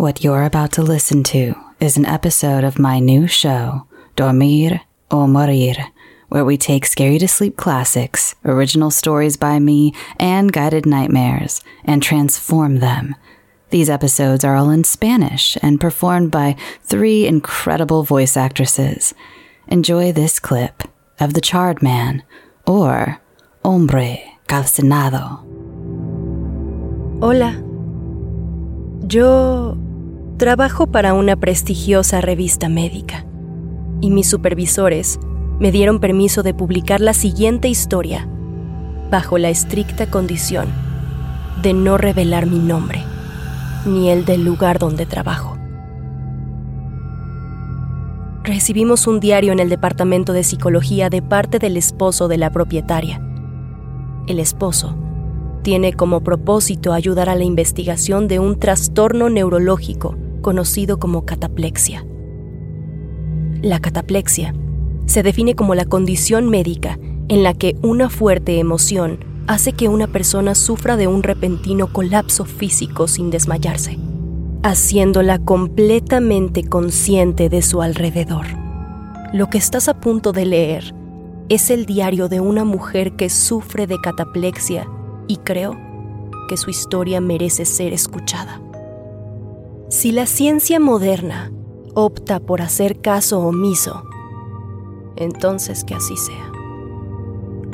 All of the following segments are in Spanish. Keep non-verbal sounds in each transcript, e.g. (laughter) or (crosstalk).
What you're about to listen to is an episode of my new show, Dormir o Morir, where we take scary to sleep classics, original stories by me, and guided nightmares, and transform them. These episodes are all in Spanish and performed by three incredible voice actresses. Enjoy this clip of The Charred Man or Hombre Calcinado. Hola. Yo Trabajo para una prestigiosa revista médica y mis supervisores me dieron permiso de publicar la siguiente historia bajo la estricta condición de no revelar mi nombre ni el del lugar donde trabajo. Recibimos un diario en el departamento de psicología de parte del esposo de la propietaria. El esposo tiene como propósito ayudar a la investigación de un trastorno neurológico conocido como cataplexia. La cataplexia se define como la condición médica en la que una fuerte emoción hace que una persona sufra de un repentino colapso físico sin desmayarse, haciéndola completamente consciente de su alrededor. Lo que estás a punto de leer es el diario de una mujer que sufre de cataplexia y creo que su historia merece ser escuchada. Si la ciencia moderna opta por hacer caso omiso, entonces que así sea.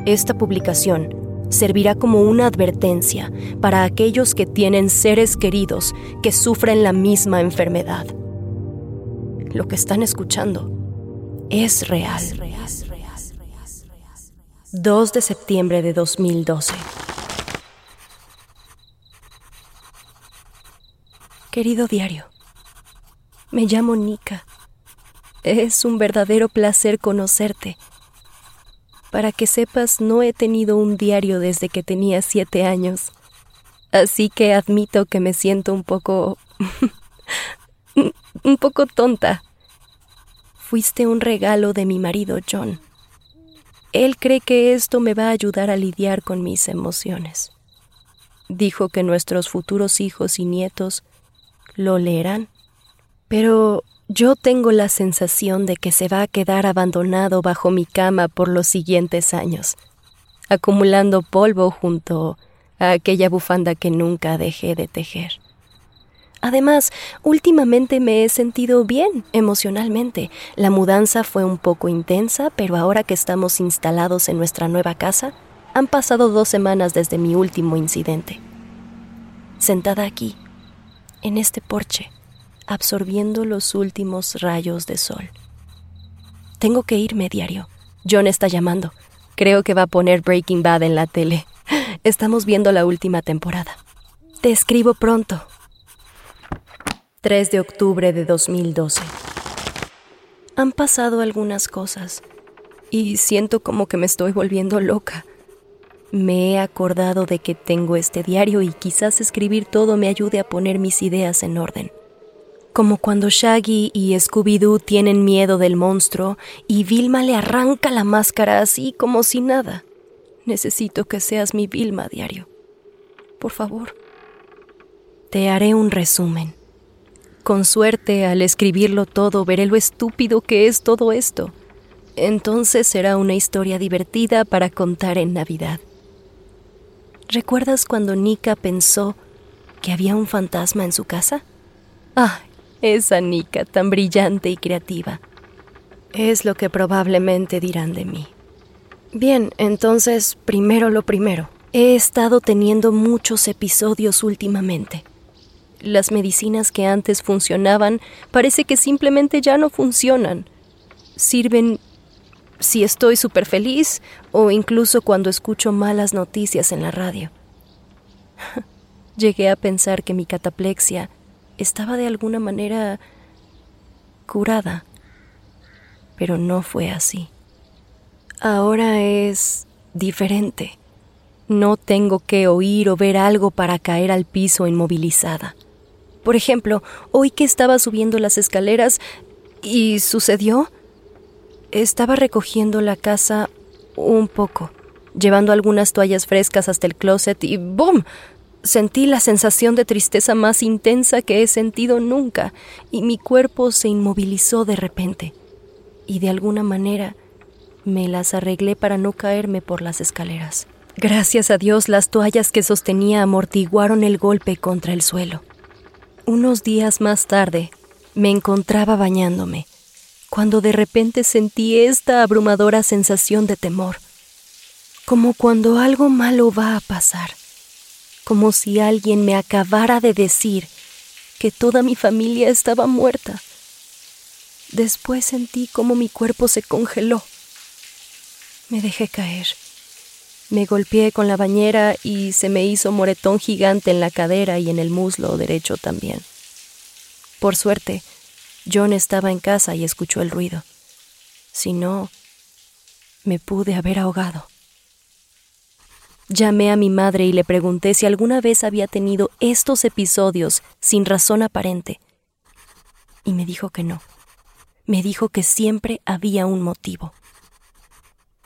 Esta publicación servirá como una advertencia para aquellos que tienen seres queridos que sufren la misma enfermedad. Lo que están escuchando es real. 2 de septiembre de 2012. Querido diario, me llamo Nika. Es un verdadero placer conocerte. Para que sepas, no he tenido un diario desde que tenía siete años. Así que admito que me siento un poco... (laughs) un poco tonta. Fuiste un regalo de mi marido John. Él cree que esto me va a ayudar a lidiar con mis emociones. Dijo que nuestros futuros hijos y nietos lo leerán. Pero yo tengo la sensación de que se va a quedar abandonado bajo mi cama por los siguientes años, acumulando polvo junto a aquella bufanda que nunca dejé de tejer. Además, últimamente me he sentido bien emocionalmente. La mudanza fue un poco intensa, pero ahora que estamos instalados en nuestra nueva casa, han pasado dos semanas desde mi último incidente. Sentada aquí, en este porche, absorbiendo los últimos rayos de sol. Tengo que irme diario. John está llamando. Creo que va a poner Breaking Bad en la tele. Estamos viendo la última temporada. Te escribo pronto. 3 de octubre de 2012. Han pasado algunas cosas y siento como que me estoy volviendo loca. Me he acordado de que tengo este diario y quizás escribir todo me ayude a poner mis ideas en orden. Como cuando Shaggy y Scooby-Doo tienen miedo del monstruo y Vilma le arranca la máscara así como si nada. Necesito que seas mi Vilma diario. Por favor. Te haré un resumen. Con suerte, al escribirlo todo, veré lo estúpido que es todo esto. Entonces será una historia divertida para contar en Navidad. ¿Recuerdas cuando Nika pensó que había un fantasma en su casa? Ah, esa Nika tan brillante y creativa. Es lo que probablemente dirán de mí. Bien, entonces, primero lo primero. He estado teniendo muchos episodios últimamente. Las medicinas que antes funcionaban parece que simplemente ya no funcionan. Sirven si estoy súper feliz o incluso cuando escucho malas noticias en la radio. (laughs) Llegué a pensar que mi cataplexia estaba de alguna manera curada, pero no fue así. Ahora es diferente. No tengo que oír o ver algo para caer al piso inmovilizada. Por ejemplo, hoy que estaba subiendo las escaleras y sucedió, estaba recogiendo la casa un poco, llevando algunas toallas frescas hasta el closet y ¡boom! sentí la sensación de tristeza más intensa que he sentido nunca y mi cuerpo se inmovilizó de repente. Y de alguna manera me las arreglé para no caerme por las escaleras. Gracias a Dios las toallas que sostenía amortiguaron el golpe contra el suelo. Unos días más tarde me encontraba bañándome, cuando de repente sentí esta abrumadora sensación de temor, como cuando algo malo va a pasar, como si alguien me acabara de decir que toda mi familia estaba muerta. Después sentí como mi cuerpo se congeló. Me dejé caer. Me golpeé con la bañera y se me hizo moretón gigante en la cadera y en el muslo derecho también. Por suerte, John estaba en casa y escuchó el ruido. Si no, me pude haber ahogado. Llamé a mi madre y le pregunté si alguna vez había tenido estos episodios sin razón aparente. Y me dijo que no. Me dijo que siempre había un motivo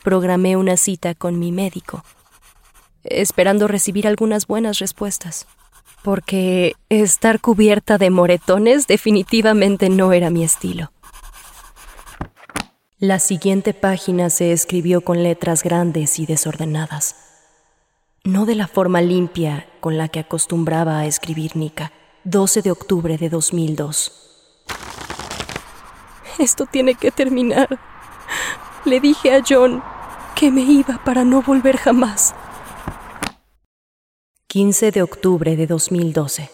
programé una cita con mi médico, esperando recibir algunas buenas respuestas, porque estar cubierta de moretones definitivamente no era mi estilo. La siguiente página se escribió con letras grandes y desordenadas, no de la forma limpia con la que acostumbraba a escribir Nika. 12 de octubre de 2002. Esto tiene que terminar. Le dije a John que me iba para no volver jamás. 15 de octubre de 2012.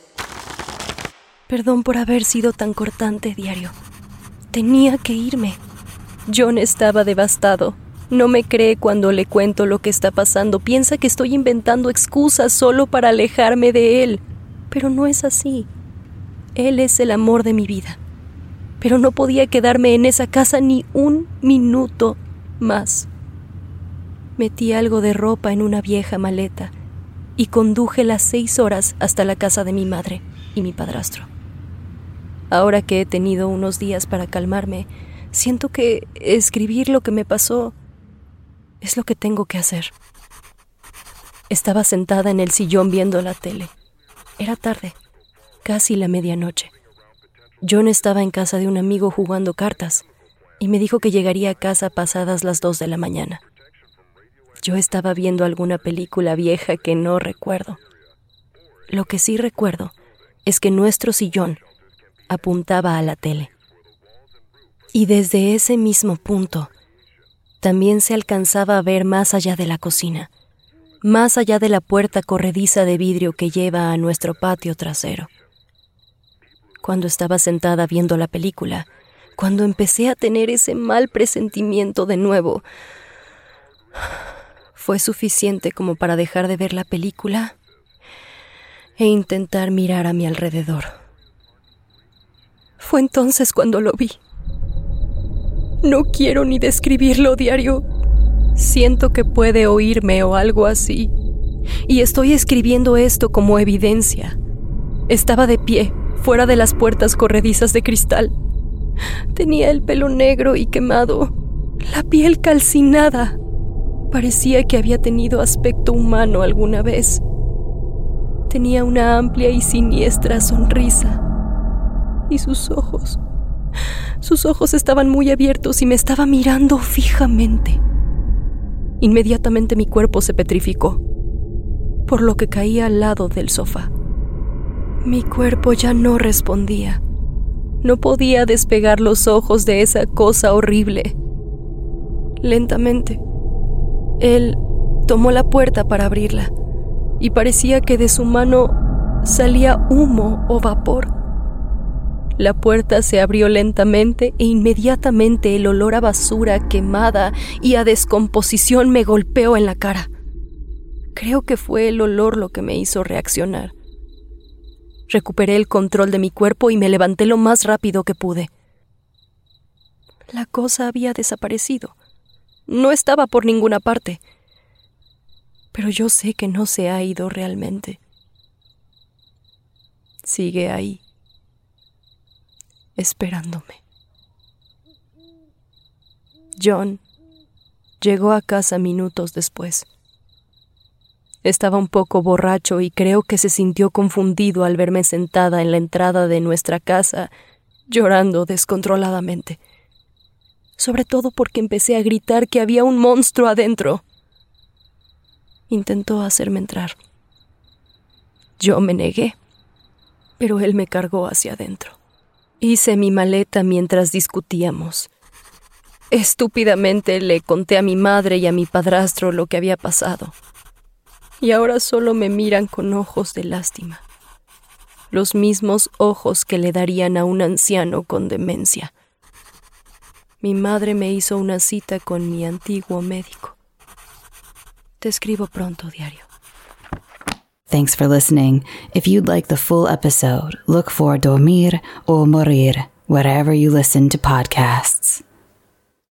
Perdón por haber sido tan cortante, diario. Tenía que irme. John estaba devastado. No me cree cuando le cuento lo que está pasando. Piensa que estoy inventando excusas solo para alejarme de él. Pero no es así. Él es el amor de mi vida pero no podía quedarme en esa casa ni un minuto más. Metí algo de ropa en una vieja maleta y conduje las seis horas hasta la casa de mi madre y mi padrastro. Ahora que he tenido unos días para calmarme, siento que escribir lo que me pasó es lo que tengo que hacer. Estaba sentada en el sillón viendo la tele. Era tarde, casi la medianoche. John estaba en casa de un amigo jugando cartas y me dijo que llegaría a casa pasadas las dos de la mañana. Yo estaba viendo alguna película vieja que no recuerdo. Lo que sí recuerdo es que nuestro sillón apuntaba a la tele. Y desde ese mismo punto también se alcanzaba a ver más allá de la cocina, más allá de la puerta corrediza de vidrio que lleva a nuestro patio trasero cuando estaba sentada viendo la película, cuando empecé a tener ese mal presentimiento de nuevo. Fue suficiente como para dejar de ver la película e intentar mirar a mi alrededor. Fue entonces cuando lo vi. No quiero ni describirlo diario. Siento que puede oírme o algo así. Y estoy escribiendo esto como evidencia. Estaba de pie, fuera de las puertas corredizas de cristal. Tenía el pelo negro y quemado, la piel calcinada. Parecía que había tenido aspecto humano alguna vez. Tenía una amplia y siniestra sonrisa. Y sus ojos. Sus ojos estaban muy abiertos y me estaba mirando fijamente. Inmediatamente mi cuerpo se petrificó, por lo que caí al lado del sofá. Mi cuerpo ya no respondía. No podía despegar los ojos de esa cosa horrible. Lentamente, él tomó la puerta para abrirla y parecía que de su mano salía humo o vapor. La puerta se abrió lentamente e inmediatamente el olor a basura quemada y a descomposición me golpeó en la cara. Creo que fue el olor lo que me hizo reaccionar. Recuperé el control de mi cuerpo y me levanté lo más rápido que pude. La cosa había desaparecido. No estaba por ninguna parte. Pero yo sé que no se ha ido realmente. Sigue ahí, esperándome. John llegó a casa minutos después. Estaba un poco borracho y creo que se sintió confundido al verme sentada en la entrada de nuestra casa, llorando descontroladamente. Sobre todo porque empecé a gritar que había un monstruo adentro. Intentó hacerme entrar. Yo me negué, pero él me cargó hacia adentro. Hice mi maleta mientras discutíamos. Estúpidamente le conté a mi madre y a mi padrastro lo que había pasado y ahora solo me miran con ojos de lástima, los mismos ojos que le darían a un anciano con demencia. Mi madre me hizo una cita con mi antiguo médico. Te escribo pronto, diario. Thanks for listening. If you'd like the full episode, look for Dormir o Morir wherever you listen to podcasts.